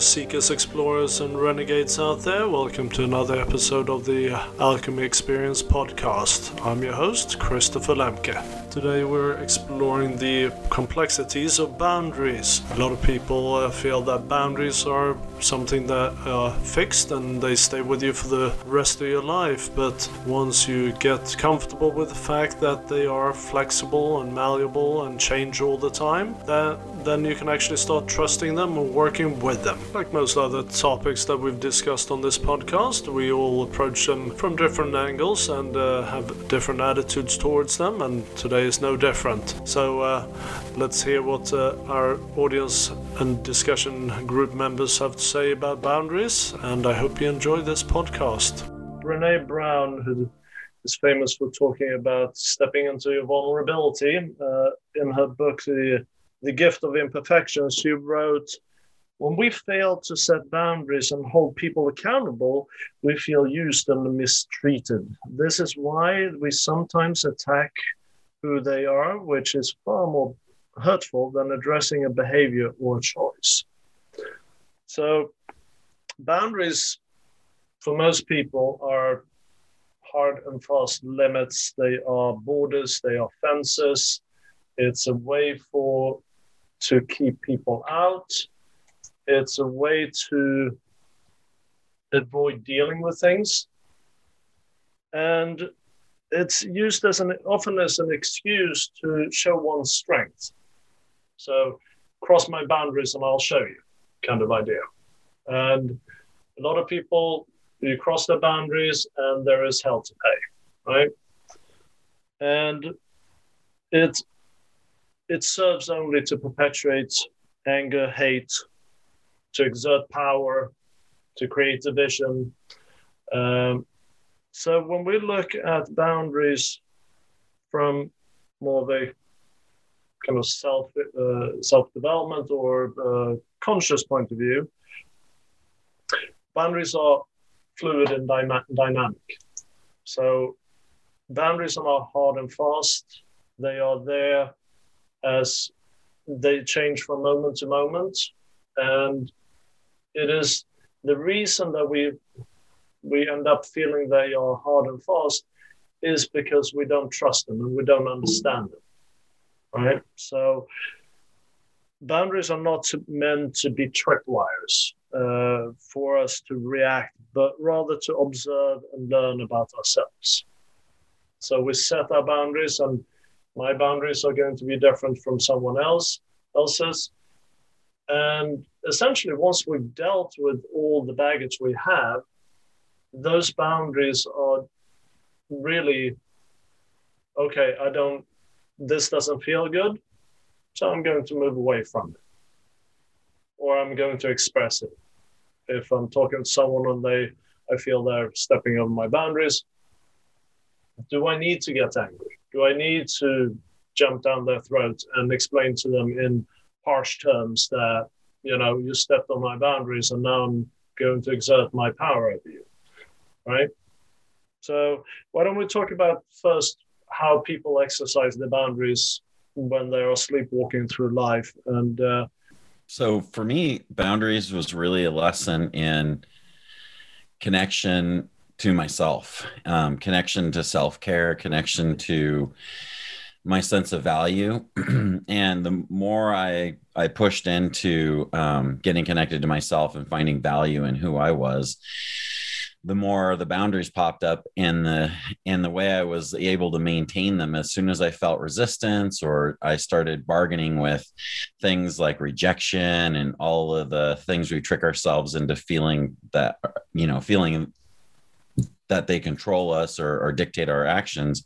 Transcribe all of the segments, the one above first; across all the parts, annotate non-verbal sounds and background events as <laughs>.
you seekers, explorers, and renegades out there. Welcome to another episode of the Alchemy Experience podcast. I'm your host, Christopher Lemke. Today we're exploring the complexities of boundaries. A lot of people uh, feel that boundaries are something that are fixed and they stay with you for the rest of your life, but once you get comfortable with the fact that they are flexible and malleable and change all the time, that then you can actually start trusting them and working with them. Like most other topics that we've discussed on this podcast, we all approach them from different angles and uh, have different attitudes towards them, and today is no different. So uh, let's hear what uh, our audience and discussion group members have to say about boundaries, and I hope you enjoy this podcast. Brene Brown, who is famous for talking about stepping into your vulnerability, uh, in her book, the the Gift of Imperfections, she wrote, when we fail to set boundaries and hold people accountable, we feel used and mistreated. This is why we sometimes attack who they are, which is far more hurtful than addressing a behavior or a choice. So, boundaries for most people are hard and fast limits, they are borders, they are fences. It's a way for to keep people out. It's a way to avoid dealing with things. And it's used as an often as an excuse to show one's strength. So cross my boundaries and I'll show you kind of idea. And a lot of people you cross the boundaries and there is hell to pay, right? And it's it serves only to perpetuate anger, hate, to exert power, to create division. Um, so when we look at boundaries from more of a kind of self uh, self development or uh, conscious point of view, boundaries are fluid and dynamic. So boundaries are not hard and fast. They are there as they change from moment to moment. And it is the reason that we we end up feeling they are hard and fast is because we don't trust them and we don't understand them. Right? So boundaries are not meant to be tripwires uh, for us to react, but rather to observe and learn about ourselves. So we set our boundaries and my boundaries are going to be different from someone else else's. And essentially, once we've dealt with all the baggage we have, those boundaries are really okay. I don't, this doesn't feel good. So I'm going to move away from it. Or I'm going to express it. If I'm talking to someone and they, I feel they're stepping over my boundaries, do I need to get angry? Do I need to jump down their throat and explain to them in harsh terms that, you know, you stepped on my boundaries and now I'm going to exert my power over you? Right? So, why don't we talk about first how people exercise their boundaries when they are sleepwalking through life? And uh, so, for me, boundaries was really a lesson in connection to myself, um, connection to self care, connection to my sense of value. <clears throat> and the more I I pushed into um, getting connected to myself and finding value in who I was, the more the boundaries popped up in the in the way I was able to maintain them. As soon as I felt resistance or I started bargaining with things like rejection and all of the things we trick ourselves into feeling that you know feeling that they control us or, or dictate our actions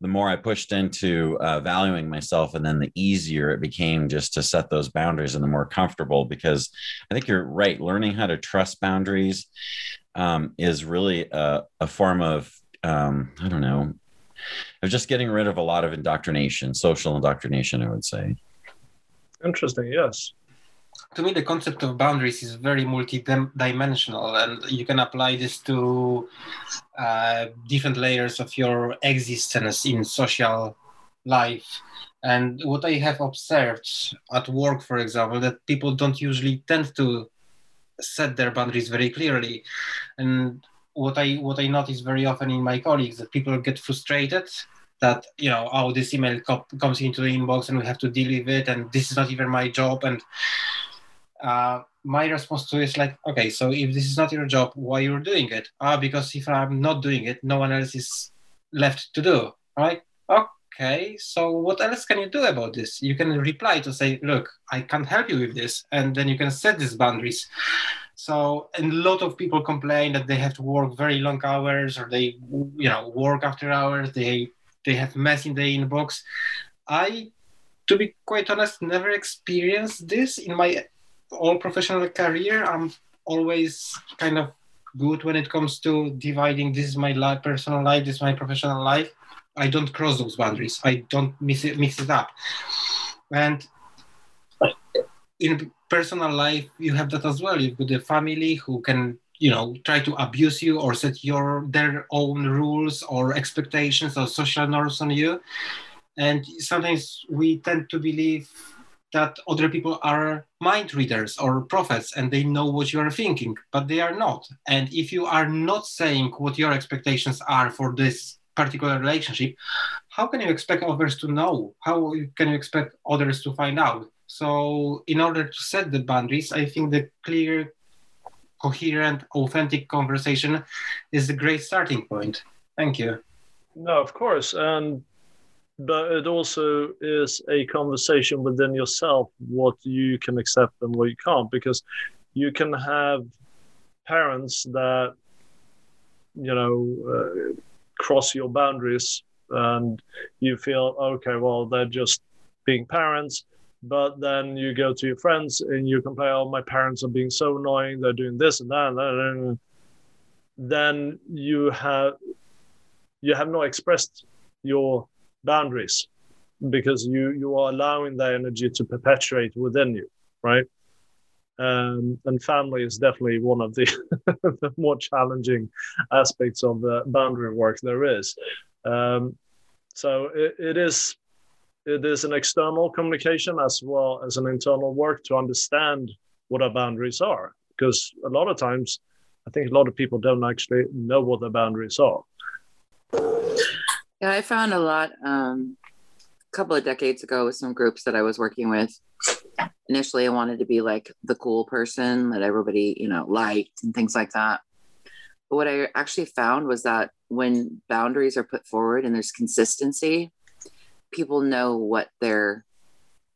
the more i pushed into uh, valuing myself and then the easier it became just to set those boundaries and the more comfortable because i think you're right. Learning how to trust boundaries um, is really a, a form of um, i don't know of just getting rid of a lot of indoctrination social indoctrination i would say. Interesting yes. To me the concept of boundaries is very multi-dimensional and you can apply this to uh, different layers of your existence in social life. And what i have observed at work for example that people don't usually tend to set their boundaries very clearly. And what I what I notice very often in my colleagues that people get frustrated that you know oh this email co- comes into the inbox and we have to deal with it and this is not even my job. And uh, my response to it is like okay so if this is not your job why you're doing it? Ah because if i'm not doing it no one else is left to do right okay so what else can you do about this? You can reply to say look i can't help you with this and then you can set these boundaries. So and a lot of people complain that they have to work very long hours or they you know work after hours they they have mess in the inbox. I to be quite honest never experienced this in my all professional career. I'm always kind of good when it comes to dividing this is my life personal life this is my professional life i don't cross those boundaries. I don't mix it mix it up. And in personal life you have that as well. You've got a family who can you know try to abuse you or set your their own rules or expectations or social norms on you. And sometimes we tend to believe that other people are mind readers or prophets and they know what you are thinking but they are not. And if you are not saying what your expectations are for this particular relationship how can you expect others to know? How can you expect others to find out? So in order to set the boundaries i think the clear coherent authentic conversation is a great starting point. Thank you. No of course and but it also is a conversation within yourself what you can accept and what you can't because you can have parents that you know uh, cross your boundaries and you feel okay well they're just being parents but then you go to your friends and you complain oh my parents are being so annoying they're doing this and that, and then you have you have not expressed your boundaries because you you are allowing that energy to perpetuate within you right um, and family is definitely one of the, <laughs> the more challenging aspects of the boundary work there is. Um, so it, it is it is an external communication as well as an internal work to understand what our boundaries are. Because a lot of times i think a lot of people don't actually know what their boundaries are. Yeah, I found a lot um, a couple of decades ago with some groups that I was working with. Initially, I wanted to be like the cool person that everybody, you know, liked and things like that. But what I actually found was that when boundaries are put forward and there's consistency, people know what their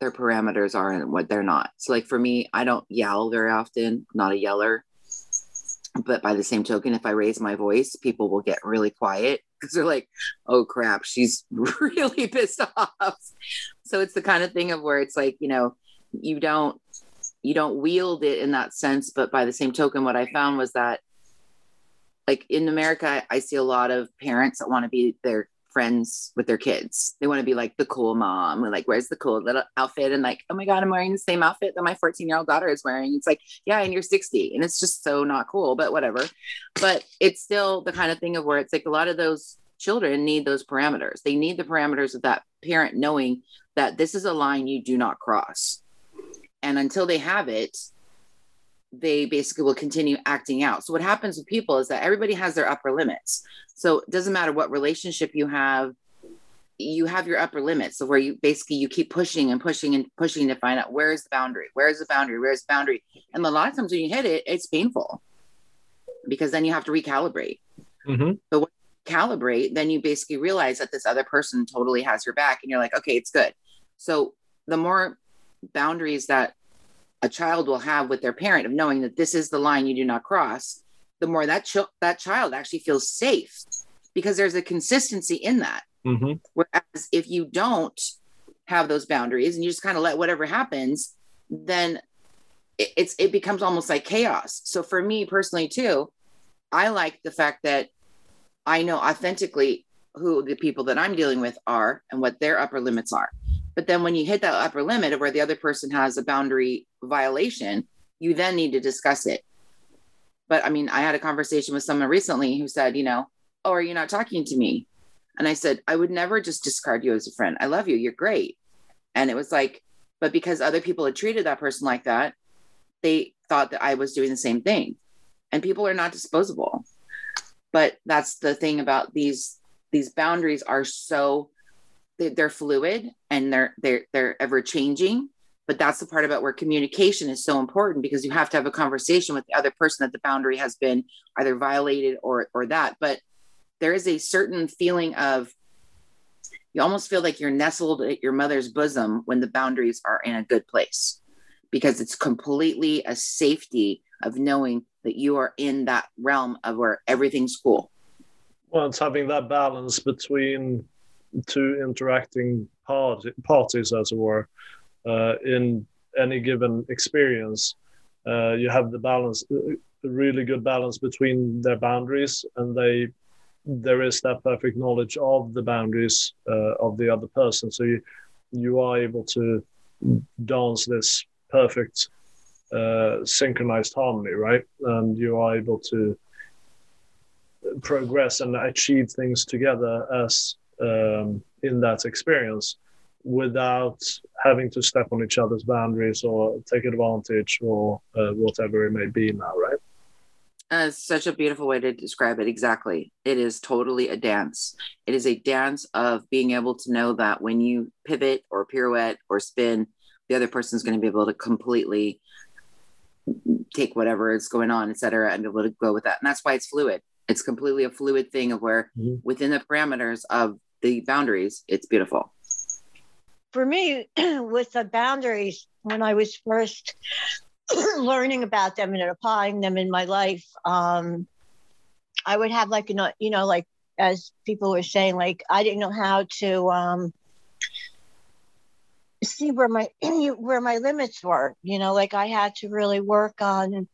their parameters are and what they're not. So like for me, I don't yell very often, not a yeller. But by the same token, if I raise my voice, people will get really quiet <laughs> because they're like, oh crap, she's <laughs> really pissed off. So it's the kind of thing of where it's like, you know, you don't you don't wield it in that sense, but by the same token, what I found was that like in America, I see a lot of parents that want to be their friends with their kids. They want to be like the cool mom, like where's the cool little outfit, and like, oh my god, I'm wearing the same outfit that my 14 year old daughter is wearing. It's like, yeah, and you're 60, and it's just so not cool, but whatever. But it's still the kind of thing of where it's like a lot of those children need those parameters. They need the parameters of that parent knowing that this is a line you do not cross. And until they have it, they basically will continue acting out. So what happens with people is that everybody has their upper limits. So it doesn't matter what relationship you have, you have your upper limits. So where you basically you keep pushing and pushing and pushing to find out where is the boundary, where is the boundary, where is the boundary. And a lot of times when you hit it, it's painful because then you have to recalibrate. Mm-hmm. But when you calibrate, then you basically realize that this other person totally has your back, and you're like, okay, it's good. So the more boundaries that a child will have with their parent of knowing that this is the line you do not cross, the more that ch- that child actually feels safe because there's a consistency in that. Mm-hmm. Whereas if you don't have those boundaries and you just kind of let whatever happens, then it, it's it becomes almost like chaos. So for me personally too, I like the fact that I know authentically who the people that I'm dealing with are and what their upper limits are. But then when you hit that upper limit of where the other person has a boundary violation, you then need to discuss it. But I mean, I had a conversation with someone recently who said, you know, oh, are you not talking to me? And I said, I would never just discard you as a friend. I love you. You're great. And it was like, but because other people had treated that person like that, they thought that I was doing the same thing. And people are not disposable. But that's the thing about these these boundaries are so they're fluid and they're they're they're ever changing but that's the part about where communication is so important because you have to have a conversation with the other person that the boundary has been either violated or or that. But there is a certain feeling of you almost feel like you're nestled at your mother's bosom when the boundaries are in a good place because it's completely a safety of knowing that you are in that realm of where everything's cool. Well it's having that balance between two interacting parties as it were uh, in any given experience. Uh, you have the balance, a really good balance between their boundaries, and they there is that perfect knowledge of the boundaries uh, of the other person. So you you are able to dance this perfect uh, synchronized harmony, right? And you are able to progress and achieve things together as um, in that experience without having to step on each other's boundaries or take advantage or uh, whatever it may be now, right? Uh, such a beautiful way to describe it. Exactly. It is totally a dance. It is a dance of being able to know that when you pivot or pirouette or spin, the other person is going to be able to completely take whatever is going on, et cetera, and be able to go with that. And that's why it's fluid. It's completely a fluid thing of where mm-hmm. within the parameters of the boundaries, it's beautiful for me, <clears throat> with the boundaries, when I was first <clears throat> learning about them and applying them in my life, um, I would have like, you know, you know, like as people were saying, like I didn't know how to um, see where my <clears throat> where my limits were. You know, like I had to really work on,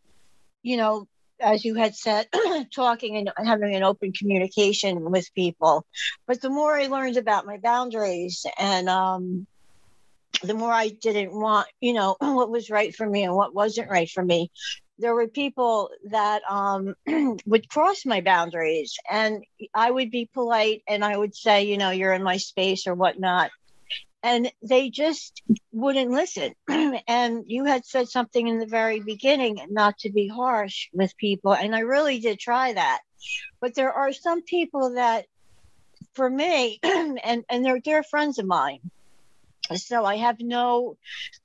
you know, as you had said, <clears throat> talking and having an open communication with people. But the more I learned about my boundaries and um, the more I didn't want, you know, <clears throat> what was right for me and what wasn't right for me, there were people that um, <clears throat> would cross my boundaries and I would be polite and I would say, you know, you're in my space or whatnot and they just wouldn't listen. <clears throat> and you had said something in the very beginning not to be harsh with people, and I really did try that. But there are some people that, for me, <clears throat> and and they're dear friends of mine, so i have no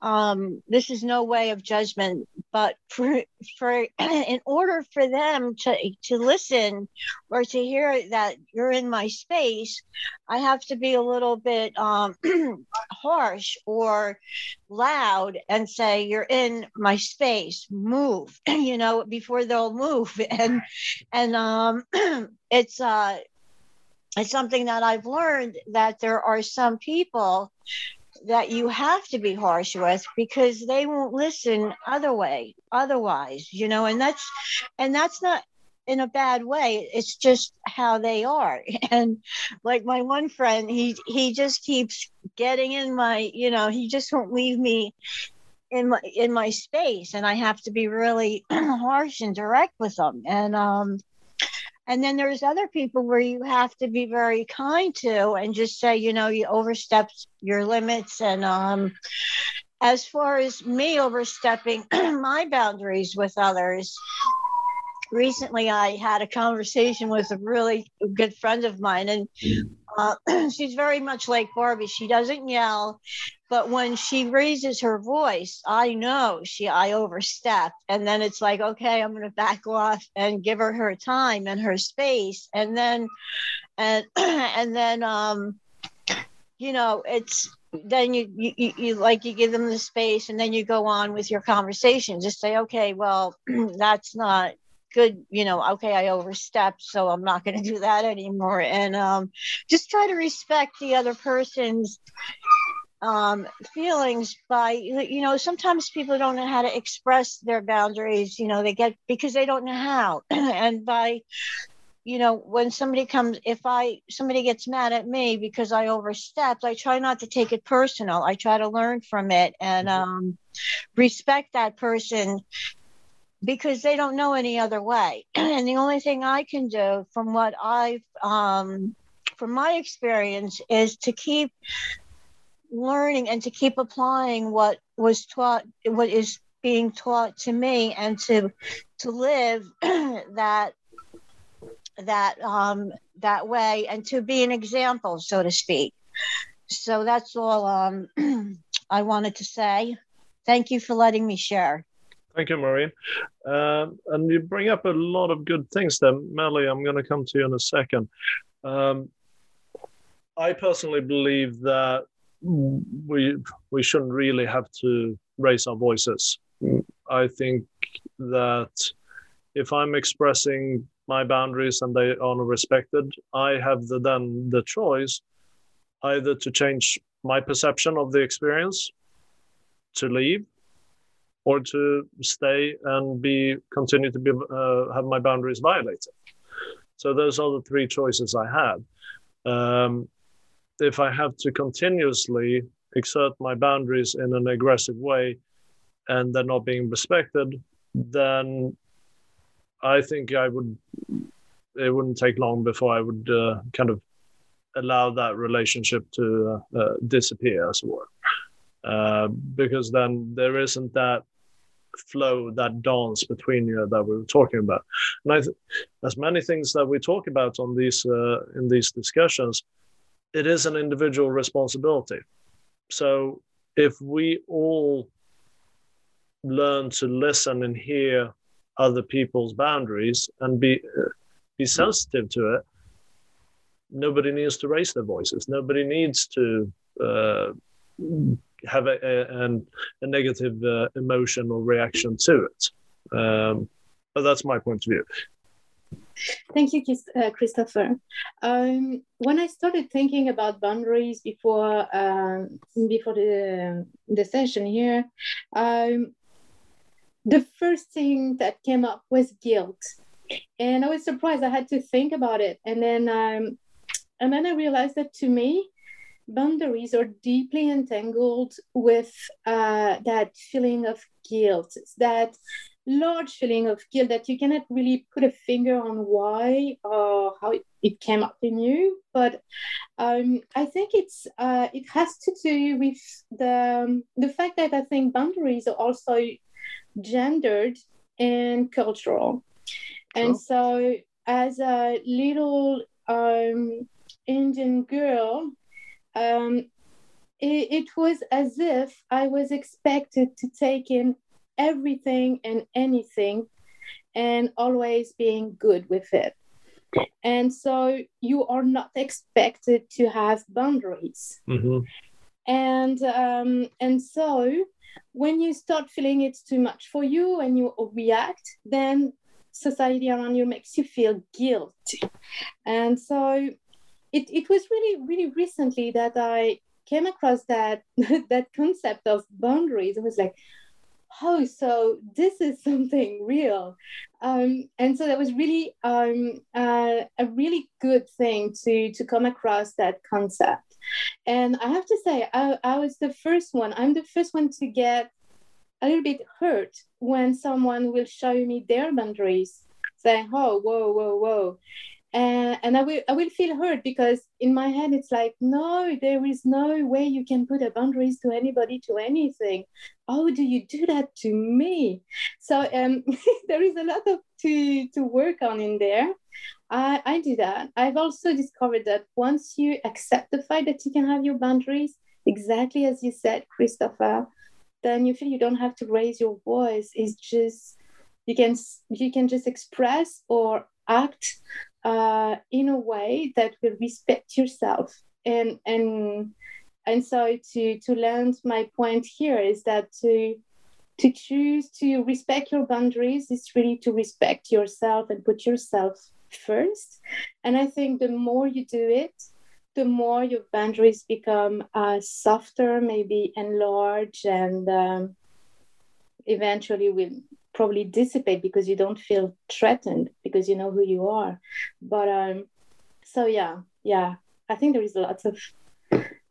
um, this is no way of judgment but for for <clears throat> in order for them to to listen or to hear that you're in my space i have to be a little bit um, <clears throat> harsh or loud and say you're in my space. Move <clears throat> you know before they'll move. <laughs> And and um it's uh it's something that I've learned that there are some people that you have to be harsh with because they won't listen other way otherwise you know and that's and that's not in a bad way. It's just how they are. <laughs> And like my one friend he he just keeps getting in my you know he just won't leave me in my in my space. And i have to be really <clears throat> harsh and direct with them and um and then there's other people where you have to be very kind to and just say, you know, you overstepped your limits. And um, as far as me overstepping <clears throat> my boundaries with others, recently I had a conversation with a really good friend of mine, and uh, <clears throat> she's very much like Barbie. She doesn't yell, but when she raises her voice, I know she I overstepped, and then it's like, okay, I'm going to back off and give her her time and her space, and then, and <clears throat> and then, um, you know, it's then you, you you like you give them the space and then you go on with your conversation. Just say okay well <clears throat> that's not good you know okay i overstepped so i'm not going to do that anymore. And um, just try to respect the other person's um, feelings by you know sometimes people don't know how to express their boundaries you know they get because they don't know how. <clears throat> And by you know when somebody comes if i somebody gets mad at me because i overstepped i try not to take it personal. I try to learn from it and mm-hmm. um, respect that person because they don't know any other way. <clears throat> and the only thing I can do from what I've, um, from my experience, is to keep learning and to keep applying what was taught, what is being taught to me and to to live <clears throat> that that um that way and to be an example so to speak. So that's all um <clears throat> i wanted to say. Thank you for letting me share Thank you, Maureen. Um, and you bring up a lot of good things there. Melly, I'm going to come to you in a second. Um, I personally believe that we we shouldn't really have to raise our voices. I think that if I'm expressing my boundaries and they are respected, I have the, then the choice either to change my perception of the experience, to leave, or to stay and be continue to be uh, have my boundaries violated. So those are the three choices I have. Um, if I have to continuously exert my boundaries in an aggressive way and they're not being respected, then I think I would. It wouldn't take long before I would uh, kind of allow that relationship to uh, uh, disappear, as it were, uh, because then there isn't that flow, that dance between you that we were talking about. And I, th- as many things that we talk about on these uh, in these discussions, it is an individual responsibility. So if we all learn to listen and hear other people's boundaries and be uh, be sensitive to it, nobody needs to raise their voices. Nobody needs to uh, have a, a, a negative uh, emotion or reaction to it. Um, but that's my point of view. Thank you, uh, Christopher. Um, when I started thinking about boundaries before um, before the the session here, um, the first thing that came up was guilt, and I was surprised. I had to think about it, and then um, and then I realized that to me, boundaries are deeply entangled with uh, that feeling of guilt. That large feeling of guilt that you cannot really put a finger on why or how it, it came up in you. But um, I think it's uh, it has to do with the um, the fact that I think boundaries are also gendered and cultural. And so, as a little um, Indian girl, um, it, it was as if I was expected to take in everything and anything and always being good with it. And so you are not expected to have boundaries. Mm-hmm. And um, and so when you start feeling it's too much for you and you react, then society around you makes you feel guilty. And so it, it was really, really recently that I came across that <laughs> that concept of boundaries. It was like, oh, so this is something real. Um, and so that was really um, uh, a really good thing to to come across that concept. And I have to say, I, I was the first one. I'm the first one to get a little bit hurt when someone will show me their boundaries, saying, "Oh, whoa, whoa, whoa." And, and I will I will feel hurt because in my head it's like no there is no way you can put a boundaries to anybody to anything. How do you do that to me? So um, <laughs> there is a lot of to to work on in there. I, I do that. I've also discovered that once you accept the fact that you can have your boundaries exactly as you said Christopher then you feel you don't have to raise your voice. It's just you can you can just express or act uh, in a way that will respect yourself. And and and so to to land my point here is that to to choose to respect your boundaries is really to respect yourself and put yourself first. And i think the more you do it the more your boundaries become uh, softer maybe enlarge and um, eventually will probably dissipate because you don't feel threatened because you know who you are but um so yeah yeah i think there is lots of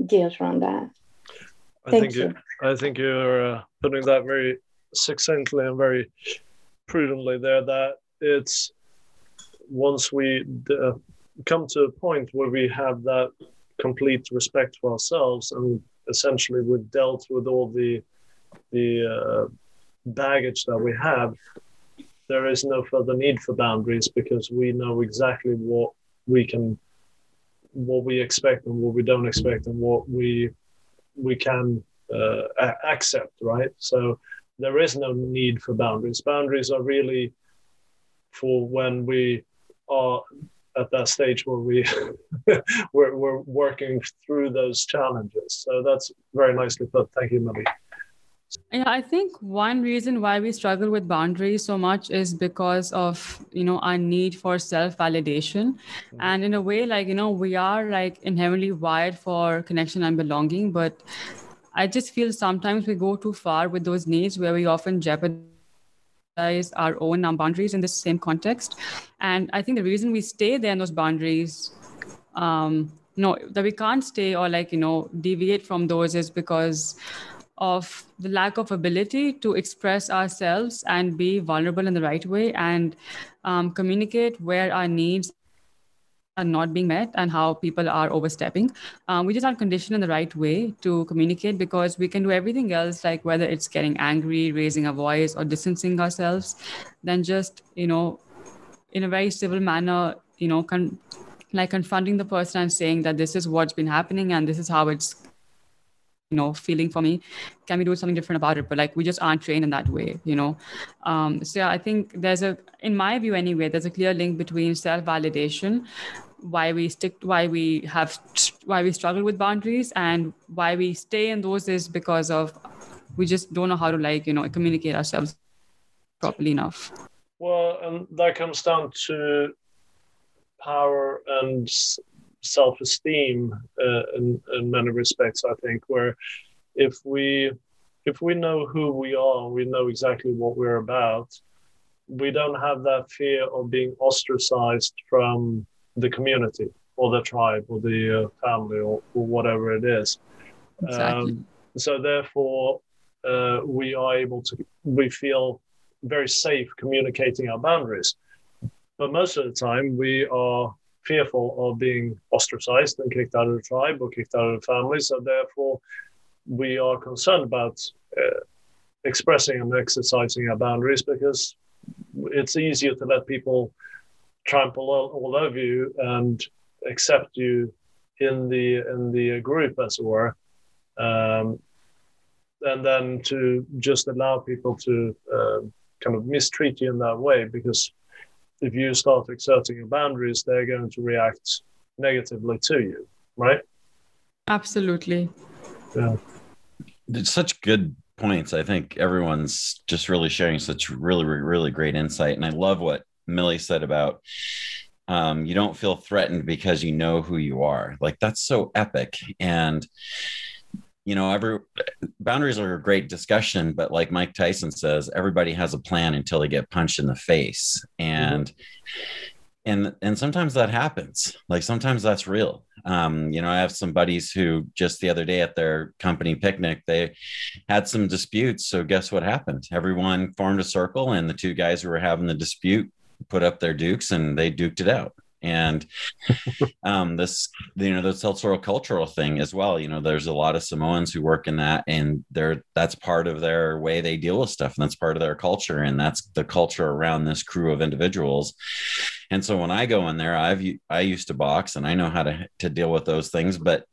guilt around that I Thank think you. you. I think you're uh, putting that very succinctly and very prudently there. That it's once we uh, come to a point where we have that complete respect for ourselves, and essentially we've dealt with all the the uh, baggage that we have, there is no further need for boundaries because we know exactly what we can, what we expect and what we don't expect, and what we we can uh, accept. Right. So there is no need for boundaries. Boundaries are really for when we are at that stage where we <laughs> we're, we're working through those challenges. So that's very nicely put. Thank you, Millie. Yeah, I think one reason why we struggle with boundaries so much is because of you know our need for self validation, mm-hmm. and in a way, like you know, we are like inherently wired for connection and belonging, but I just feel sometimes we go too far with those needs where we often jeopardize our own um, boundaries in the same context. And I think the reason we stay there in those boundaries, um, no, that we can't stay or like, you know, deviate from those is because of the lack of ability to express ourselves and be vulnerable in the right way and um, communicate where our needs are not being met and how people are overstepping. Um, we just aren't conditioned in the right way to communicate because we can do everything else, like whether it's getting angry, raising a voice, or distancing ourselves, than just, you know, in a very civil manner, you know, con- like confronting the person and saying that this is what's been happening and this is how it's you know feeling for me. Can we do something different about it? But like we just aren't trained in that way you know? Um, so yeah i think there's a in my view anyway there's a clear link between self-validation why we stick why we have why we struggle with boundaries and why we stay in those is because of we just don't know how to like you know communicate ourselves properly enough. Well and that comes down to power and self-esteem uh, in, in many respects i think where if we if we know who we are we know exactly what we're about we don't have that fear of being ostracized from the community or the tribe or the uh, family or, or, whatever it is. Exactly. Um, so therefore, uh, we are able to, we feel very safe communicating our boundaries. But most of the time, we are fearful of being ostracized and kicked out of the tribe or kicked out of the family. So therefore, we are concerned about uh, expressing and exercising our boundaries because it's easier to let people trample all, all over you and accept you in the in the group, as it were, um, and then to just allow people to uh, kind of mistreat you in that way because if you start exerting your boundaries, they're going to react negatively to you, right? Absolutely. Yeah. It's such good points. I think everyone's just really sharing such really, really great insight. And I love what Millie said about um, you don't feel threatened because you know who you are. Like that's so epic. And you know, every boundaries are a great discussion, but like Mike Tyson says, everybody has a plan until they get punched in the face. And mm-hmm. and and sometimes that happens. Like sometimes that's real. Um, you know, I have some buddies who just the other day at their company picnic, they had some disputes. So guess what happened? Everyone formed a circle, and the two guys who were having the dispute put up their dukes and they duked it out and <laughs> um, this you know the cultural cultural thing as well you know there's a lot of samoans who work in that and they're that's part of their way they deal with stuff and that's part of their culture and that's the culture around this crew of individuals. And so when i go in there i've i used to box and i know how to to deal with those things but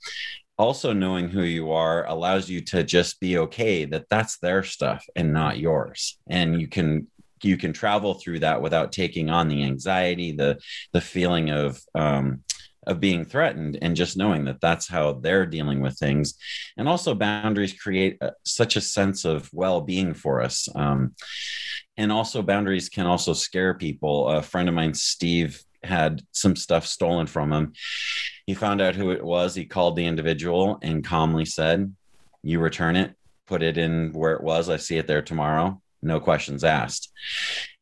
also knowing who you are allows you to just be okay that that's their stuff and not yours. And you can you can travel through that without taking on the anxiety, the the feeling of um, of being threatened, and just knowing that that's how they're dealing with things. And also, boundaries create a, such a sense of well being for us. Um, and also, boundaries can also scare people. A friend of mine, Steve, had some stuff stolen from him. He found out who it was. He called the individual and calmly said, You return it, put it in where it was. I see it there tomorrow no questions asked.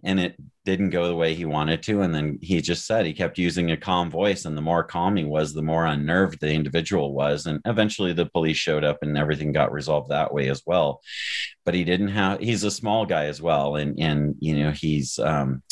And it didn't go the way he wanted to. And then he just said he kept using a calm voice. And the more calm he was, the more unnerved the individual was. And eventually the police showed up and everything got resolved that way as well. But he didn't have, he's a small guy as well. And, and, you know, he's, um,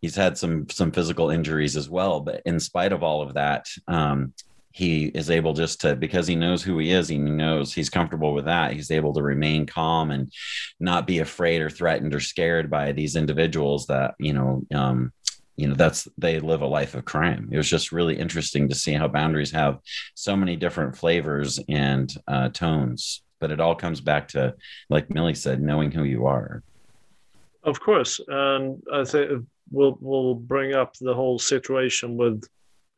he's had some, some physical injuries as well. But in spite of all of that, um, he is able just to because he knows who he is he knows he's comfortable with that he's able to remain calm and not be afraid or threatened or scared by these individuals that you know um, you know that's they live a life of crime. It was just really interesting to see how boundaries have so many different flavors and uh, tones but it all comes back to like millie said knowing who you are. Of course and i think we'll we'll bring up the whole situation with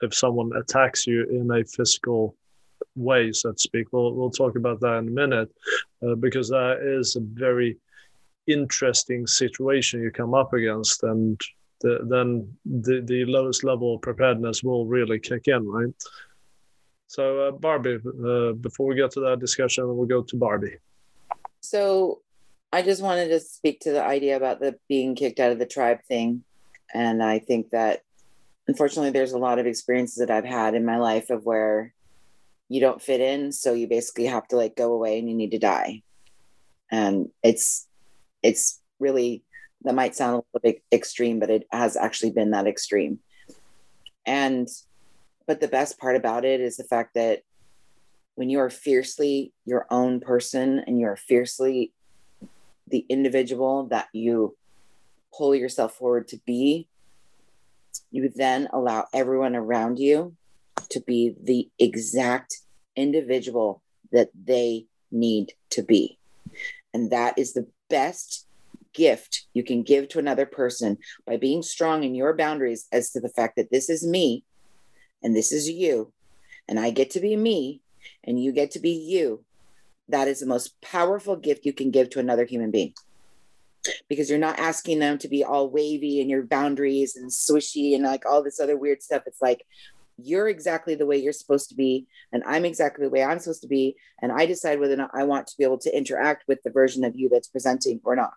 if someone attacks you in a physical way, so to speak. We'll we'll talk about that in a minute, uh, because that is a very interesting situation you come up against, and the, then the the lowest level of preparedness will really kick in, right? So, uh, Barbie, uh, before we get to that discussion, we'll go to Barbie. So, I just wanted to speak to the idea about the being kicked out of the tribe thing, and I think that unfortunately there's a lot of experiences that i've had in my life of where you don't fit in so you basically have to like go away and you need to die. And it's it's really that might sound a little bit extreme but it has actually been that extreme. And but the best part about it is the fact that when you are fiercely your own person and you're fiercely the individual that you pull yourself forward to be you then allow everyone around you to be the exact individual that they need to be. And that is the best gift you can give to another person by being strong in your boundaries as to the fact that this is me and this is you, and I get to be me and you get to be you. That is the most powerful gift you can give to another human being because you're not asking them to be all wavy in your boundaries and swishy and like all this other weird stuff. It's like you're exactly the way you're supposed to be, and I'm exactly the way I'm supposed to be, and I decide whether or not I want to be able to interact with the version of you that's presenting or not.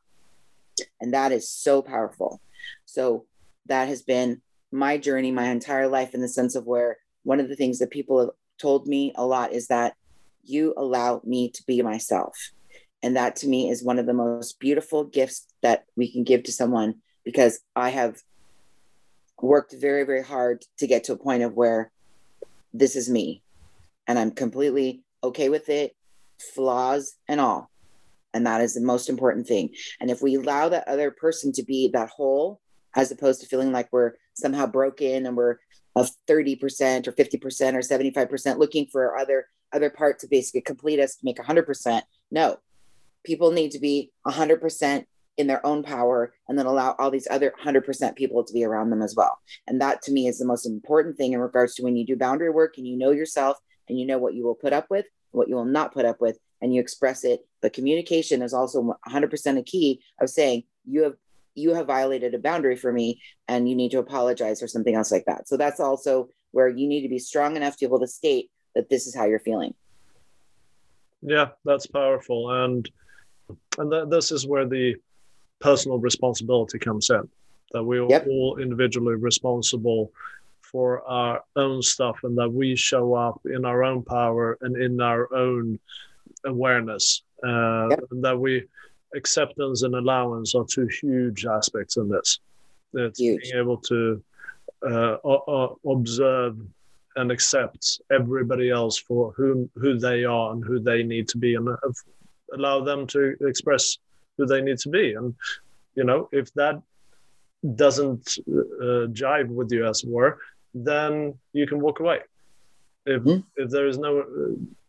And that is so powerful. So that has been my journey my entire life in the sense of where one of the things that people have told me a lot is that you allow me to be myself and that to me is one of the most beautiful gifts that we can give to someone because I have worked very, very hard to get to a point of where this is me and I'm completely okay with it, flaws and all. And that is the most important thing. And if we allow that other person to be that whole, as opposed to feeling like we're somehow broken and we're of 30% or 50% or 75% looking for other other part to basically complete us to make 100%. No, people need to be 100% in their own power and then allow all these other 100% people to be around them as well. And that to me is the most important thing in regards to when you do boundary work and you know yourself and you know what you will put up with, what you will not put up with, and you express it. But communication is also 100% a key of saying you have you have violated a boundary for me and you need to apologize or something else like that. So that's also where you need to be strong enough to be able to state that this is how you're feeling. Yeah, that's powerful. And and th- this is where the personal responsibility comes in that we're yep. all individually responsible for our own stuff and that we show up in our own power and in our own awareness uh, yep. and that we acceptance and allowance are two huge aspects in this it's huge. being able to uh, uh, observe and accept everybody else for whom who they are and who they need to be and allow them to express who they need to be. And you know, if that doesn't uh, jive with you, as it were, then you can walk away. If mm-hmm. if there is no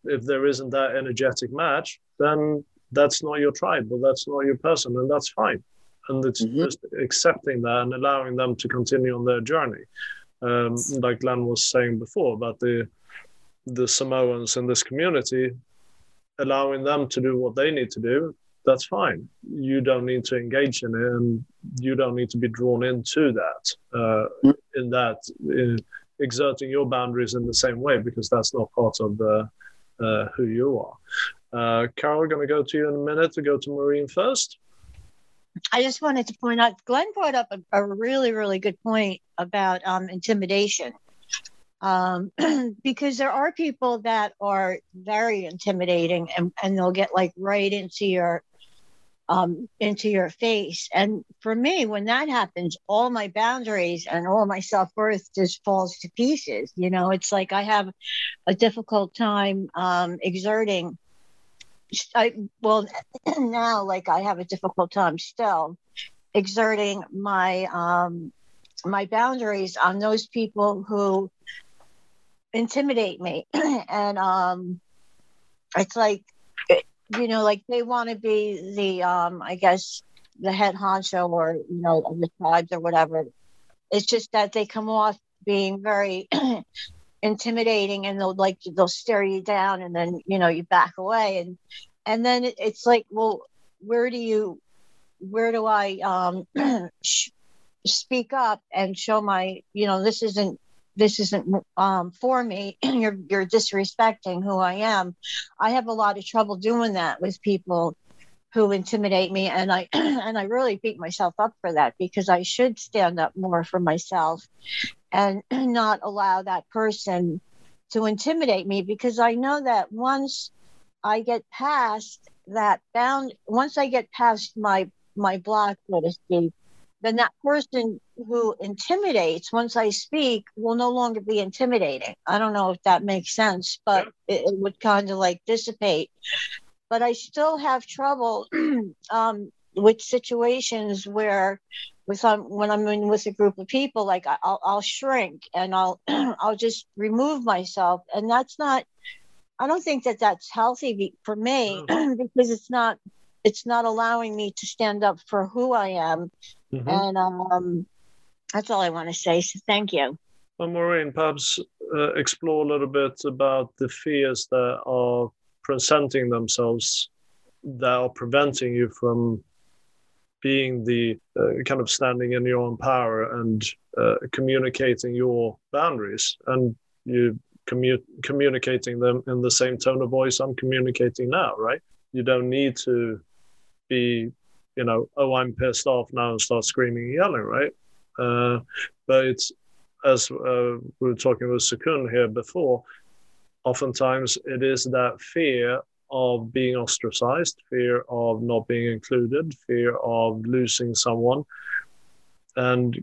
if there isn't that energetic match, then that's not your tribe or that's not your person, and that's fine. And it's mm-hmm. just accepting that and allowing them to continue on their journey. Um, like Glenn was saying before about the the Samoans in this community, allowing them to do what they need to do, that's fine. You don't need to engage in it, and you don't need to be drawn into that. Uh, mm. in that, in exerting your boundaries in the same way, because that's not part of the, uh, who you are. Uh, Carol, going to go to you in a minute to go to Maureen first. I just wanted to point out, Glenn brought up a, a really, really good point about um, intimidation um, <clears throat> because there are people that are very intimidating and, and they'll get like right into your um, into your face. And for me, when that happens, all my boundaries and all my self worth just falls to pieces. You know, it's like I have a difficult time um, exerting. I well <clears throat> now, like I have a difficult time still exerting my um, my boundaries on those people who intimidate me, <clears throat> and um, it's like you know, like they want to be the, um, I guess, the head honcho or, you know, of the tribes or whatever. It's just that they come off being very <clears throat> intimidating and they'll like, they'll stare you down and then, you know, you back away. And, and then it's like, well, where do you, where do I, um, <clears throat> speak up and show my, you know, this isn't this isn't um, for me <clears throat> you're you're disrespecting who i am. I have a lot of trouble doing that with people who intimidate me and i <clears throat> and i really beat myself up for that because i should stand up more for myself and <clears throat> not allow that person to intimidate me because i know that once i get past that bound once i get past my my block so to speak then that person who intimidates once I speak will no longer be intimidating. I don't know if that makes sense, but it, it would kind of like dissipate. But I still have trouble <clears throat> um, with situations where, with um, when I'm in with a group of people, like I'll, I'll shrink and I'll <clears throat> I'll just remove myself, and that's not. I don't think that that's healthy for me <clears throat> because it's not it's not allowing me to stand up for who I am Mm-hmm. And um, that's all I want to say. So thank you. Well, Maureen, perhaps uh, explore a little bit about the fears that are presenting themselves that are preventing you from being the uh, kind of standing in your own power and uh, communicating your boundaries and you commu- communicating them in the same tone of voice I'm communicating now, right? You don't need to be you know, oh, I'm pissed off now and start screaming and yelling, right? Uh, but it's as uh, we were talking with Sukun here before, oftentimes it is that fear of being ostracized, fear of not being included, fear of losing someone. And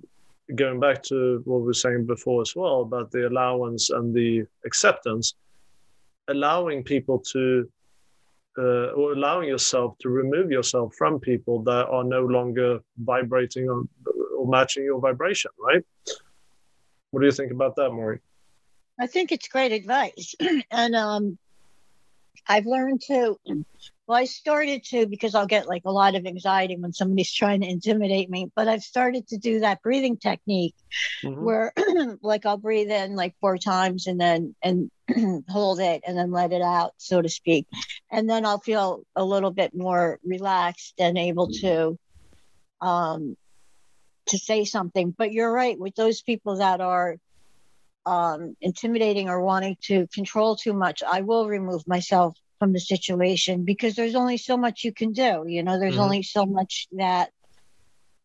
going back to what we were saying before as well about the allowance and the acceptance, allowing people to uh, or allowing yourself to remove yourself from people that are no longer vibrating or, or matching your vibration, right? What do you think about that, Maury? I think it's great advice. <clears throat> and um, I've learned to well, I started to because I'll get like a lot of anxiety when somebody's trying to intimidate me. But I've started to do that breathing technique mm-hmm. where, <clears throat> like, I'll breathe in like four times and then and <clears throat> hold it and then let it out, so to speak, and then I'll feel a little bit more relaxed and able to, um, to say something. But you're right with those people that are um, intimidating or wanting to control too much, I will remove myself from the situation because there's only so much you can do. You know, there's mm-hmm. only so much that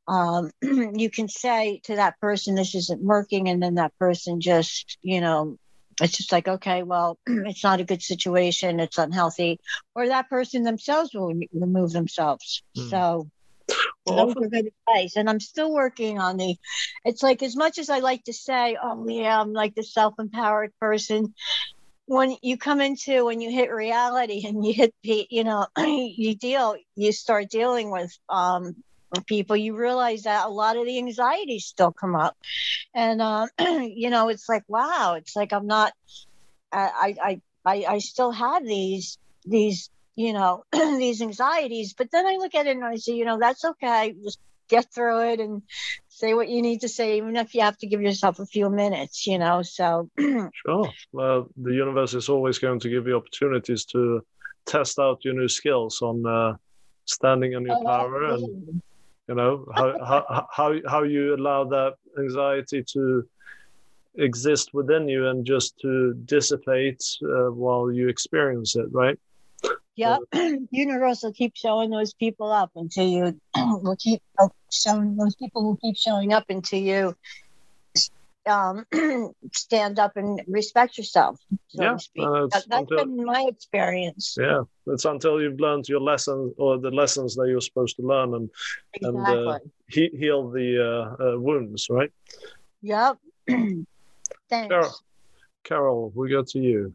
um, <clears throat> you can say to that person, this isn't working. And then that person just, you know, it's just like, okay, well, <clears throat> it's not a good situation. It's unhealthy. Or that person themselves will remove themselves. Mm. So, well, those are good advice. And I'm still working on the, it's like as much as I like to say, oh, yeah, I'm like the self empowered person, when you come into when you hit reality and you hit you know <clears throat> you deal you start dealing with um people you realize that a lot of the anxieties still come up. And uh, <clears throat> you know it's like wow it's like i'm not i i i, I still have these these you know <clears throat> these anxieties. But then i look at it and i say you know that's okay. Just get through it and say what you need to say, even if you have to give yourself a few minutes, you know. So <clears throat> sure. Well, the universe is always going to give you opportunities to test out your new skills on uh, standing on your oh, power and you know how, how how how you allow that anxiety to exist within you and just to dissipate uh, while you experience it, right? Yeah, <clears throat> Universal will keep showing those people up until you <clears throat> will keep showing those people will keep showing up until you um, <clears throat> stand up and respect yourself, so Yeah, to speak. uh, That, that's until- been my experience. Yeah, it's until you've learned your lesson or the lessons that you're supposed to learn and and, uh, he- heal the uh, uh, wounds, right? Yep. Thanks. Carol, Carol, we go to you.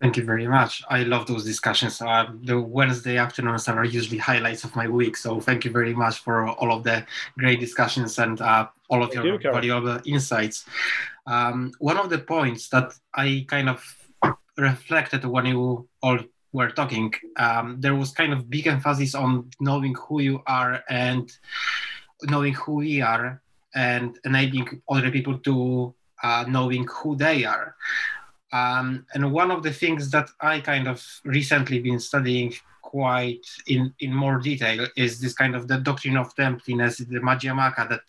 Thank you very much. I love those discussions. Uh, the Wednesday afternoons are usually highlights of my week. So thank you very much for all of the great discussions and uh, all of Thank your you, valuable insights. Um, one of the points that I kind of reflected when you all were talking, um, there was kind of big emphasis on knowing who you are and knowing who we are and enabling other people to uh, knowing who they are. Um, and one of the things that I kind of recently been studying quite in, in more detail is this kind of the doctrine of the emptiness, the Madhyamaka, that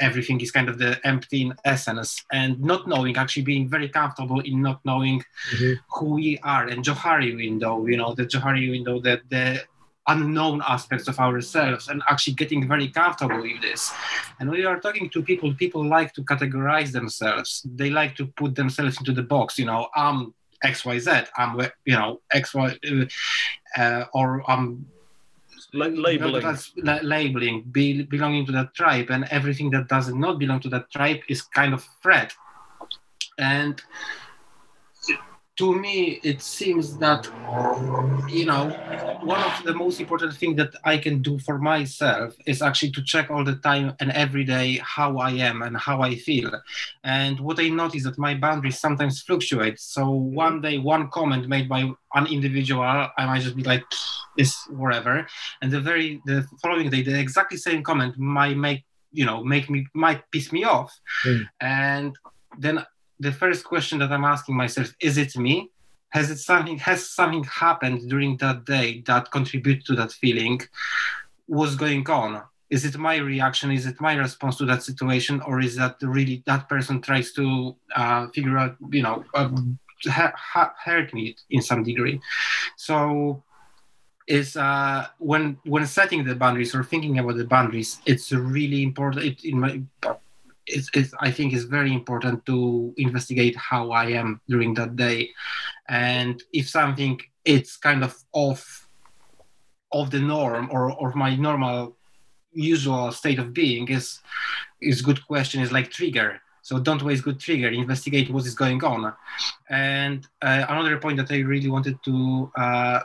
everything is kind of the empty in essence and not knowing, actually being very comfortable in not knowing Mhm. who we are. And Johari window, you know, the Johari window, that the unknown aspects of ourselves and actually getting very comfortable with this. And we are talking to people, people like to categorize themselves. They like to put themselves into the box. You know, I'm X Y Z. I'm you know X Y, uh, or I'm La- labeling. that's labeling, be, belonging to that tribe, and everything that does not belong to that tribe is kind of threat. And to me, it seems that you know one of the most important things that I can do for myself is actually to check all the time and every day how I am and how I feel. And what I notice that my boundaries sometimes fluctuate. So one day, one comment made by an individual, I might just be like, "Is whatever," and the very the following day, the exactly same comment might make you know make me might piss me off, Mm. and then the first question that I'm asking myself is it me? Has it something has something happened during that day that contribute to that feeling? What's going on? Is it my reaction? Is it my response to that situation, or is that really that person tries to uh, figure out, you know, um, ha- ha- hurt me in some degree? So, is uh, when when setting the boundaries or thinking about the boundaries, it's really important. It, in my it's, it's, I think it's very important to investigate how I am during that day, and if something it's kind of off of the norm or of my normal usual state of being is is good question is like trigger. So don't waste good trigger. Investigate what is going on. And uh, another point that I really wanted to uh,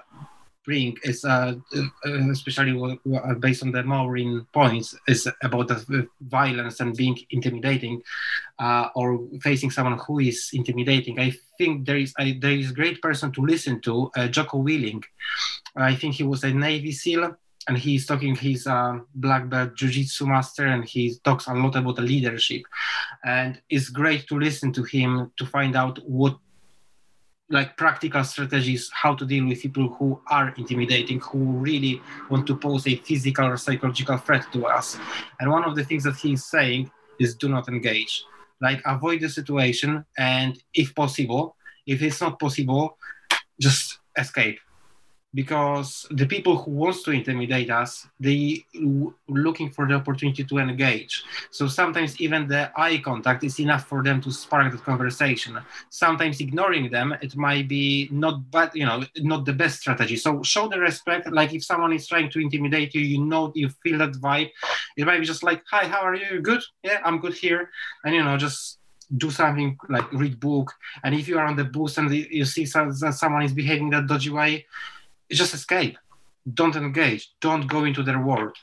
bring is uh, uh, especially what- based on the Maureen points is about the violence and being intimidating uh, or facing someone who is intimidating. I think there is a, there is great person to listen to, uh, Jocko Willink. I think he was a Navy SEAL and he's talking he's a black belt jiu-jitsu master and he talks a lot about the leadership and it's great to listen to him to find out what like practical strategies how to deal with people who are intimidating who really want to pose a physical or psychological threat to us. And one of the things that he's saying is do not engage. Like avoid the situation and if possible if it's not possible just escape because the people who wants to intimidate us they looking for the opportunity to engage. So sometimes even the eye contact is enough for them to spark that conversation. Sometimes ignoring them it might be not bad you know not the best strategy. So show the respect. Like if someone is trying to intimidate you you know you feel that vibe. It might be just like hi how are you? Good? Yeah i'm good here. And you know just do something like read book. And if you are on the bus and you see someone is behaving that dodgy way just escape don't engage don't go into their world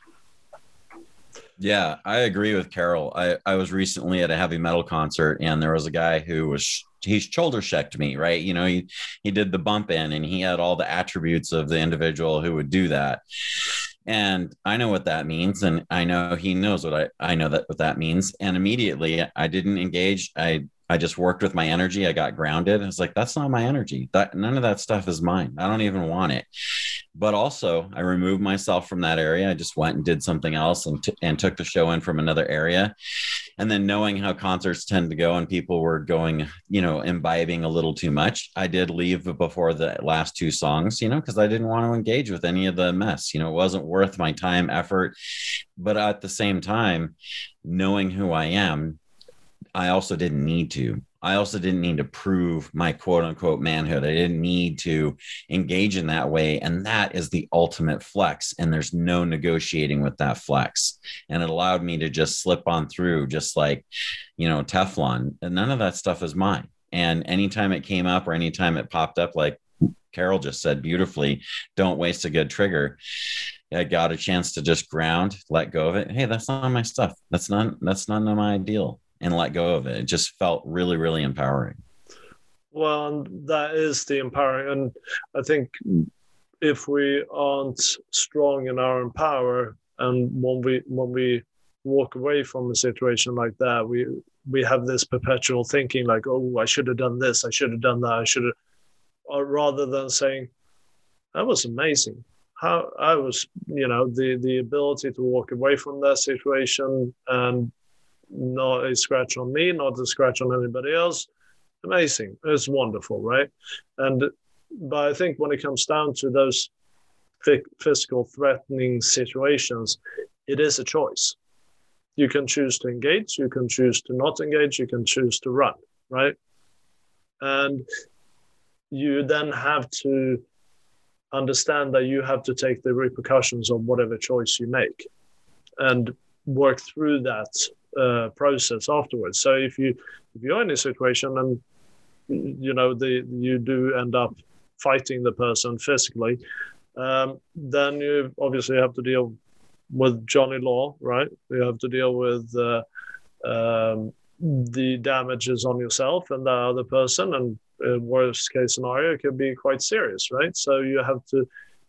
Yeah, I agree with Carol. I, I was recently at a heavy metal concert and there was a guy who was he shoulder checked me, right? You know, he he did the bump in and he had all the attributes of the individual who would do that. And I know what that means and I know he knows what I I know that what that means and immediately I didn't engage. I I just worked with my energy. I got grounded. I was like, that's not my energy. That none of that stuff is mine. I don't even want it. But also, I removed myself from that area. I just went and did something else and, t- and took the show in from another area. And then knowing how concerts tend to go and people were going, you know, imbibing a little too much, I did leave before the last two songs, you know, because I didn't want to engage with any of the mess. You know, it wasn't worth my time, effort. But at the same time, knowing who I am, I also didn't need to. I also didn't need to prove my quote unquote manhood. I didn't need to engage in that way. And that is the ultimate flex. And there's no negotiating with that flex. And it allowed me to just slip on through, just like, you know, Teflon. And none of that stuff is mine. And anytime it came up or anytime it popped up, like Carol just said beautifully, don't waste a good trigger. I got a chance to just ground, let go of it. Hey, that's not my stuff. That's not that's not my ideal and let go of it. It just felt really, really empowering. Well, that is the empowering. And I think if we aren't strong in our own power, and when we when we walk away from a situation like that, we we have this perpetual thinking like, oh, I should have done this, I should have done that, I should have, or rather than saying, that was amazing. How I was, you know, the the ability to walk away from that situation and not a scratch on me, not a scratch on anybody else. Amazing. It's wonderful, right? And but I think when it comes down to those physical threatening situations, it is a choice. You can choose to engage, you can choose to not engage, you can choose to run, right? And you then have to understand that you have to take the repercussions of whatever choice you make and work through that uh, process afterwards. So if you if you're in a situation and you know the you do end up fighting the person physically, um, then you obviously have to deal with Johnny Law, right? You have to deal with uh, um, the damages on yourself and the other person, and uh, worst case scenario, it could be quite serious, right? So you have to.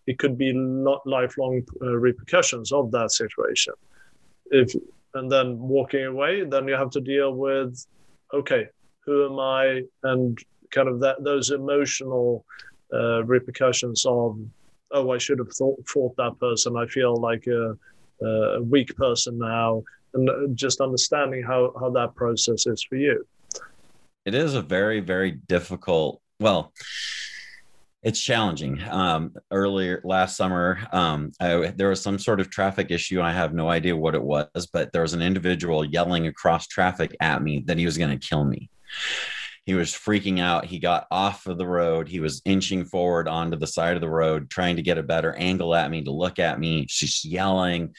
It could be not lifelong uh, repercussions of that situation. If and then walking away, then you have to deal with, okay, who am I, and kind of that those emotional uh, repercussions of, oh, I should have thought, fought that person. I feel like a, a weak person now, and just understanding how how that process is for you. It is a very very difficult. Well it's challenging. Um, earlier last summer, um, I, there was some sort of traffic issue. I have no idea what it was, but there was an individual yelling across traffic at me that he was going to kill me. He was freaking out. He got off of the road. He was inching forward onto the side of the road, trying to get a better angle at me to look at me. She's yelling,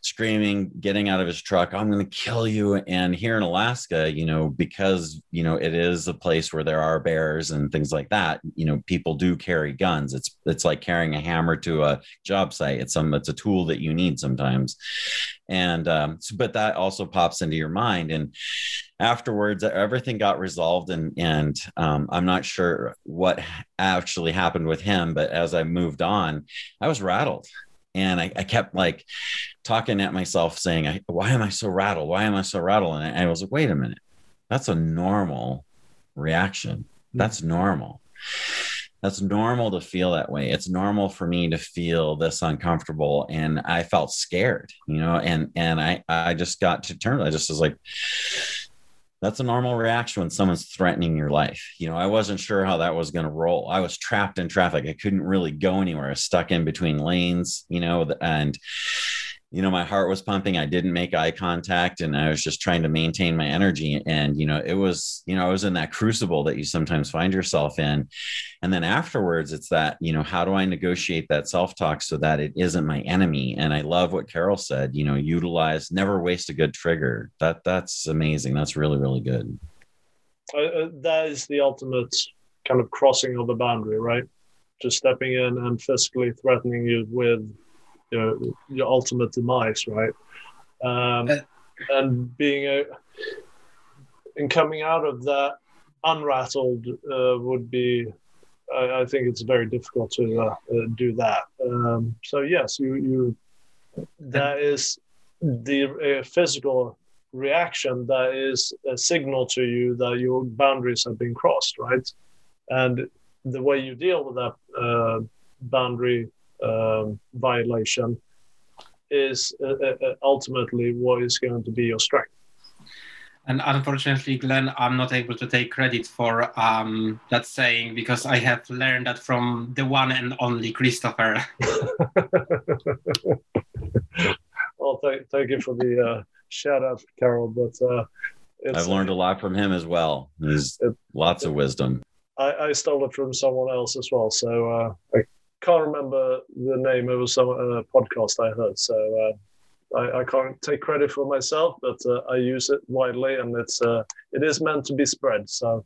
screaming, getting out of his truck. I'm going to kill you. And here in Alaska, you know, because, you know, it is a place where there are bears and things like that, you know, people do carry guns. It's, it's like carrying a hammer to a job site. It's some, it's a tool that you need sometimes. And, um, so, but that also pops into your mind. And, afterwards everything got resolved and and um, i'm not sure what actually happened with him but as i moved on i was rattled. And I, I kept like talking at myself saying why am i so rattled? Why am i so rattled? And I, I was like wait a minute. That's a normal reaction. That's normal that's normal to feel that way it's normal for me to feel this uncomfortable and i felt scared you know and and i i just got to turn i just was like that's a normal reaction when someone's threatening your life. You know, I wasn't sure how that was going to roll. I was trapped in traffic. I couldn't really go anywhere. I was stuck in between lanes, you know, and you know, my heart was pumping. I didn't make eye contact and I was just trying to maintain my energy. And, you know, it was, you know, I was in that crucible that you sometimes find yourself in. And then afterwards, it's that, you know, how do I negotiate that self talk so that it isn't my enemy? And I love what Carol said, you know, utilize, never waste a good trigger. That That's amazing. That's really, really good. Uh, uh that is the ultimate kind of crossing of the boundary, right? Just stepping in and physically threatening you with you know, your ultimate demise, right? Um, uh, and being a and coming out of that unrattled uh, would be I, I, think it's very difficult to uh, uh, do that. Um, so yes, you you that is the physical reaction that is a signal to you that your boundaries have been crossed, right? And the way you deal with that uh, boundary um, violation is uh, uh, uh, ultimately what is going to be your strength. And unfortunately, Glenn, I'm not able to take credit for um, that saying because I have learned that from the one and only Christopher. <laughs> well, th- thank you for the uh, shout out, Carol. But uh, It's, I've learned a lot from him as well. There's It- lots of wisdom. I, I stole it from someone else as well. So uh, I can't remember the name. of some uh, podcast I heard. So uh, I, I can't take credit for myself, but uh, I use it widely, and it's uh, it is meant to be spread. So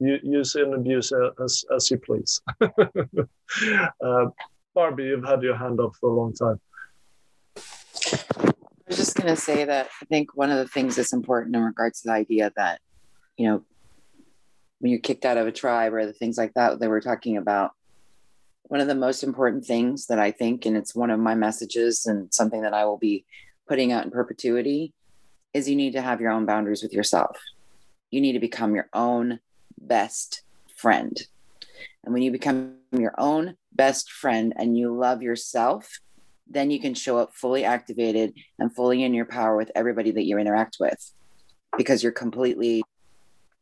you, use it and abuse it as as you please. <laughs> uh, Barbie, you've had your hand up for a long time. I was just going to say that I think one of the things that's important in regards to the idea that, you know, when you're kicked out of a tribe or the things like that that we're talking about, one of the most important things that I think, and it's one of my messages and something that I will be putting out in perpetuity, is you need to have your own boundaries with yourself. You need to become your own best friend. And when you become your own best friend and you love yourself, then you can show up fully activated and fully in your power with everybody that you interact with because you're completely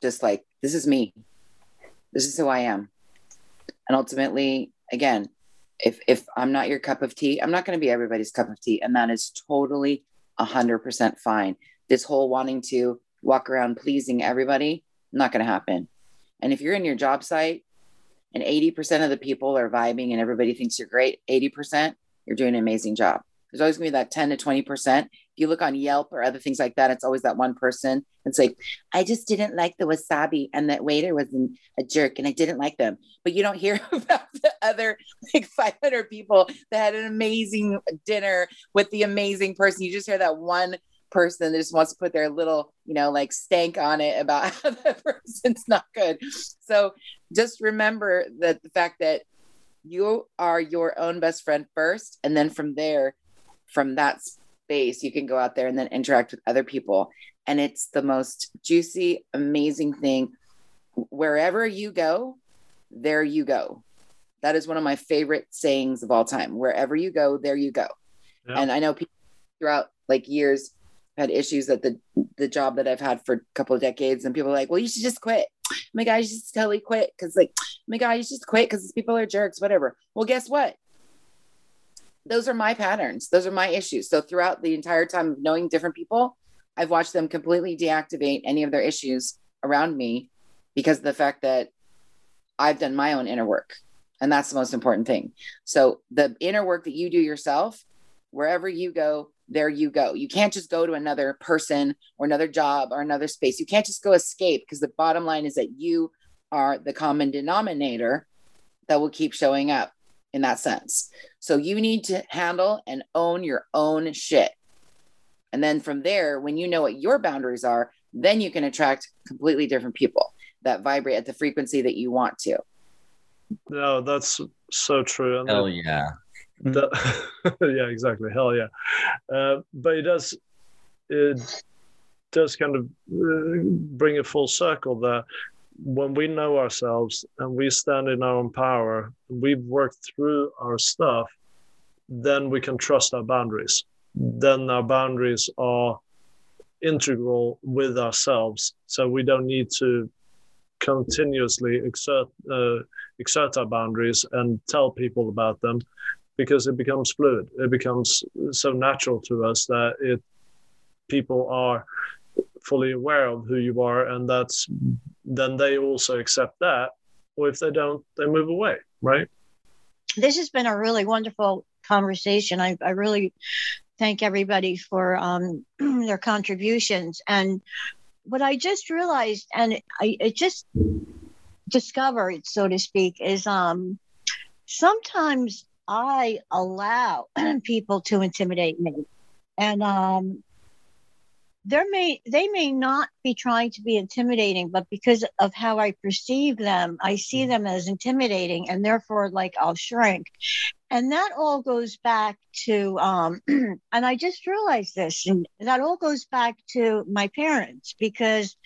just like, this is me. This is who I am. And ultimately, again, if if I'm not your cup of tea, I'm not going to be everybody's cup of tea. And that is totally 100% fine. This whole wanting to walk around pleasing everybody, not going to happen. And if you're in your job site and 80% of the people are vibing and everybody thinks you're great, 80%, you're doing an amazing job. There's always going to be that 10 to 20%. You look on Yelp or other things like that, it's always that one person. It's like, I just didn't like the wasabi and that waiter was a jerk and I didn't like them. But you don't hear <laughs> about the other like 500 people that had an amazing dinner with the amazing person. You just hear that one person that just wants to put their little, you know, like stank on it about <laughs> how that person's not good. So just remember that the fact that you are your own best friend first and then from there from that space you can go out there and then interact with other people. And it's the most juicy amazing thing. Wherever you go there you go. That is one of my favorite sayings of all time. Wherever you go there you go. Yeah. and i know people throughout like years had issues at the the job that i've had for a couple of decades and people are like well you should just quit. Oh my god you should just totally quit. Because like oh my god you should just quit because these people are jerks whatever. Well guess what those are my patterns. Those are my issues. So throughout the entire time of knowing different people i've watched them completely deactivate any of their issues around me because of the fact that i've done my own inner work. And that's the most important thing. So the inner work that you do yourself wherever you go there you go. You can't just go to another person or another job or another space. You can't just go escape because the bottom line is that you are the common denominator that will keep showing up in that sense. So you need to handle and own your own shit. And then from there, when you know what your boundaries are, then you can attract completely different people that vibrate at the frequency that you want to. No, that's so true. And Hell yeah. that- <laughs> yeah, exactly. Hell yeah. Uh, but it does, it does kind of uh, bring a full circle there. When we know ourselves and we stand in our own power, we've worked through our stuff, then we can trust our boundaries. Then our boundaries are integral with ourselves. So we don't need to continuously exert uh, exert our boundaries and tell people about them because it becomes fluid. It becomes so natural to us that it people are fully aware of who you are, and that's then they also accept that. Or if they don't, they move away, right? this has been a really wonderful conversation. I, I really thank everybody for um, <clears throat> their contributions. And what I just realized, and I just discovered, so to speak, is um, sometimes I allow <clears throat> people to intimidate me, and um, there may they may not be trying to be intimidating, but because of how I perceive them, I see them as intimidating, and therefore, like I'll shrink. And that all goes back to, um, <clears throat> and I just realized this, and that all goes back to my parents because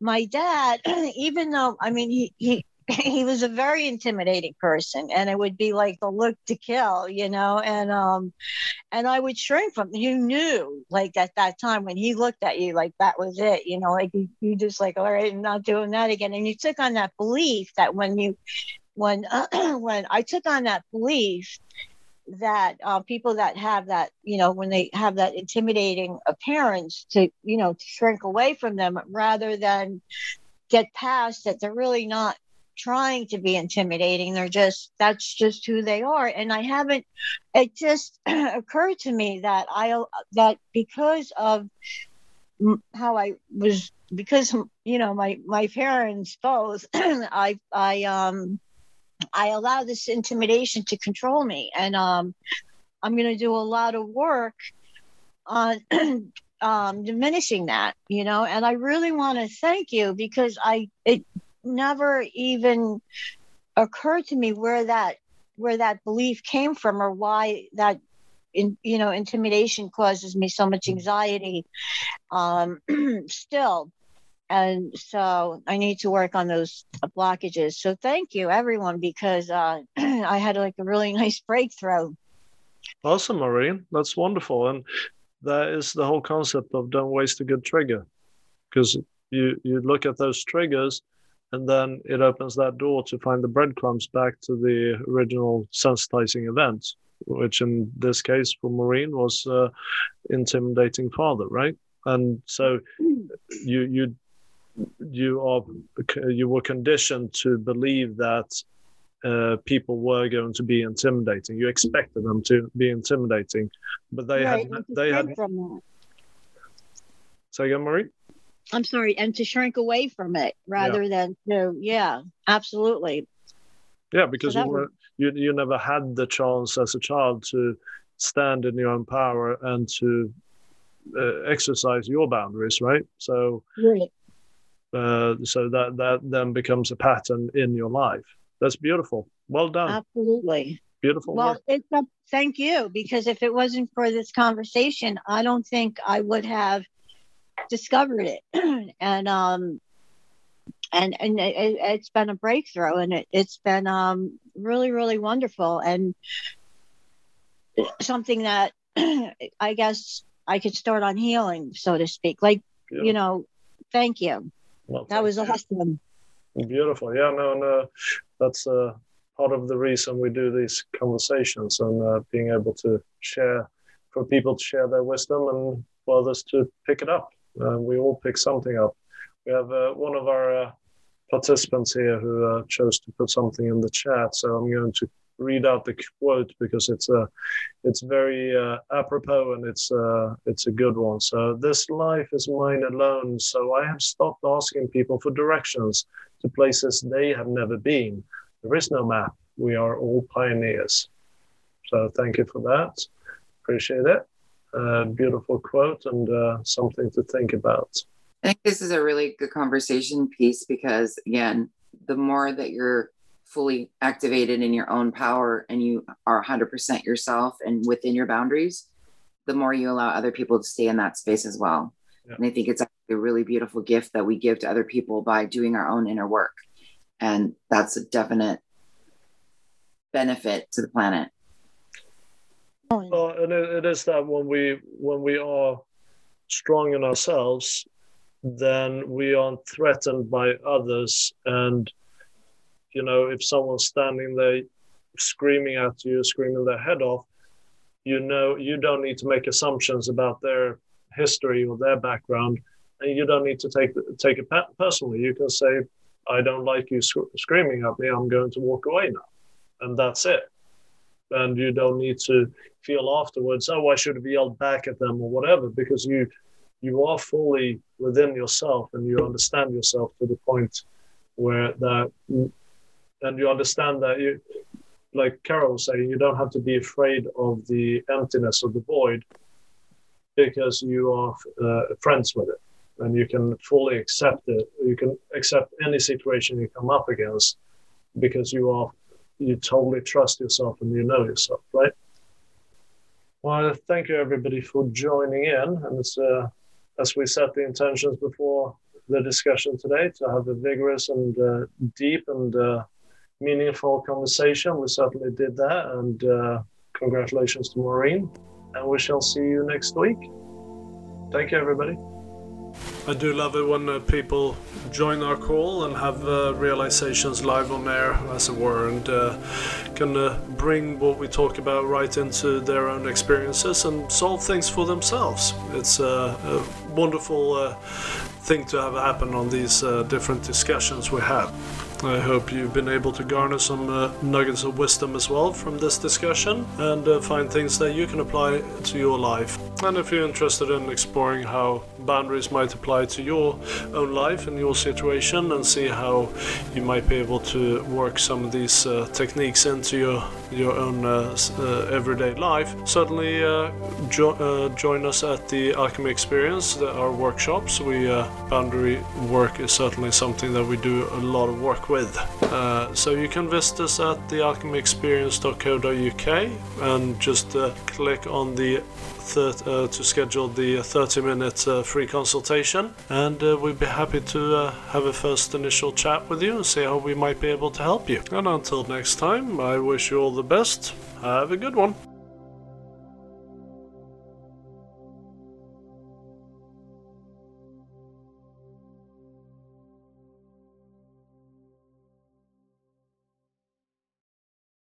my dad, <clears throat> even though I mean he he <laughs> he was a very intimidating person and it would be like the look to kill you know and um and i would shrink from you knew like at that time when he looked at you like that was it you know like you, you just like all right i'm not doing that again. And you took on that belief that when you when uh, <clears throat> when i took on that belief that uh, people that have that, you know, when they have that intimidating appearance, to you know, to shrink away from them rather than get past that they're really not trying to be intimidating. They're just that's just who they are. And i haven't it just <clears throat> occurred to me that i that because of how i was because you know my my parents both <clears throat> i i um i allow this intimidation to control me. And um i'm going to do a lot of work on <clears throat> um diminishing that you know? And i really want to thank you because i it never even occurred to me where that where that belief came from or why that in you know intimidation causes me so much anxiety um <clears throat> still. And so i need to work on those blockages. So thank you everyone because uh <clears throat> i had like a really <laughs> nice breakthrough. Awesome maureen. That's wonderful. And that is the whole concept of don't waste a good trigger because you you look at those triggers and then it opens that door to find the breadcrumbs back to the original sensitizing event which in this case for Maureen was uh, intimidating father, right? And so you you you are you were conditioned to believe that uh, people were going to be intimidating. You expected them to be intimidating, but they right, had they had. From that. Say again, Marie. I'm sorry, and to shrink away from it rather yeah. than to, yeah, absolutely. Yeah, because so you were you you never had the chance as a child to stand in your own power and to uh, exercise your boundaries, right? So, right. Uh, so that that then becomes a pattern in your life. That's beautiful. Well done. Absolutely. Beautiful. Well, work. it's a, thank you because if it wasn't for this conversation, I don't think I would have discovered it. <clears throat> And um and and it, has been a breakthrough and it, has been um really really wonderful and something that <clears throat> i guess i could start on healing so to speak. Like yeah. you know thank you. Well, that was awesome. Beautiful. Yeah no no. That's uh part of the reason we do these conversations and uh, being able to share for people to share their wisdom and for others to pick it up uh, we all pick something up. We have uh, one of our uh, participants here who uh, chose to put something in the chat, so I'm going to read out the quote because it's a uh, it's very apropos and it's it's a good one. So this life is mine alone, so I have stopped asking people for directions to places they have never been. There is no map. We are all pioneers. So thank you for that. Appreciate it a beautiful quote and uh, something to think about. I think this is a really good conversation piece because, again, the more that you're fully activated in your own power and you are 100% yourself and within your boundaries, the more you allow other people to stay in that space as well. Yeah. And I think it's a really beautiful gift that we give to other people by doing our own inner work. And that's a definite benefit to the planet. And it, it is that when we when we are strong in ourselves, then we aren't threatened by others. And you know, if someone's standing there screaming at you, screaming their head off, you know, you don't need to make assumptions about their history or their background, and you don't need to take take it personally. You can say, "I don't like you sc- screaming at me. I'm going to walk away now," and that's it and you don't need to feel afterwards, oh, I should have yelled back at them or whatever, because you you are fully within yourself and you understand yourself to the point where that and you understand that you like Carol was saying, you don't have to be afraid of the emptiness of the void because you are uh, friends with it and you can fully accept it. You can accept any situation you come up against because you are you totally trust yourself and you know yourself, right? Well, thank you everybody for joining in. And uh, as we set the intentions before the discussion today, to have a vigorous and uh, deep and uh, meaningful conversation. We certainly did that. And uh, congratulations to Maureen. And we shall see you next week. Thank you, everybody. I do love it when uh, people join our call and have uh, realizations live on air, as it were, and uh, can uh, bring what we talk about right into their own experiences and solve things for themselves. It's a, a wonderful uh, thing to have happen on these uh, different discussions we have. I hope you've been able to garner some uh, nuggets of wisdom as well from this discussion and uh, find things that you can apply to your life. And if you're interested in exploring how boundaries might apply to your own life and your situation and see how you might be able to work some of these uh, techniques into your your own uh, uh, everyday life, certainly uh, jo- join us at the Alchemy Experience, the, our workshops. We boundary work is certainly something that we do a lot of work with. so you can visit us at thealchemyexperience.co.uk and just click on the thir- uh, to schedule the 30 minute uh, free consultation. And uh, we'd be happy to have a first initial chat with you and see how we might be able to help you. And until next time, I wish you all the best. Have a good one.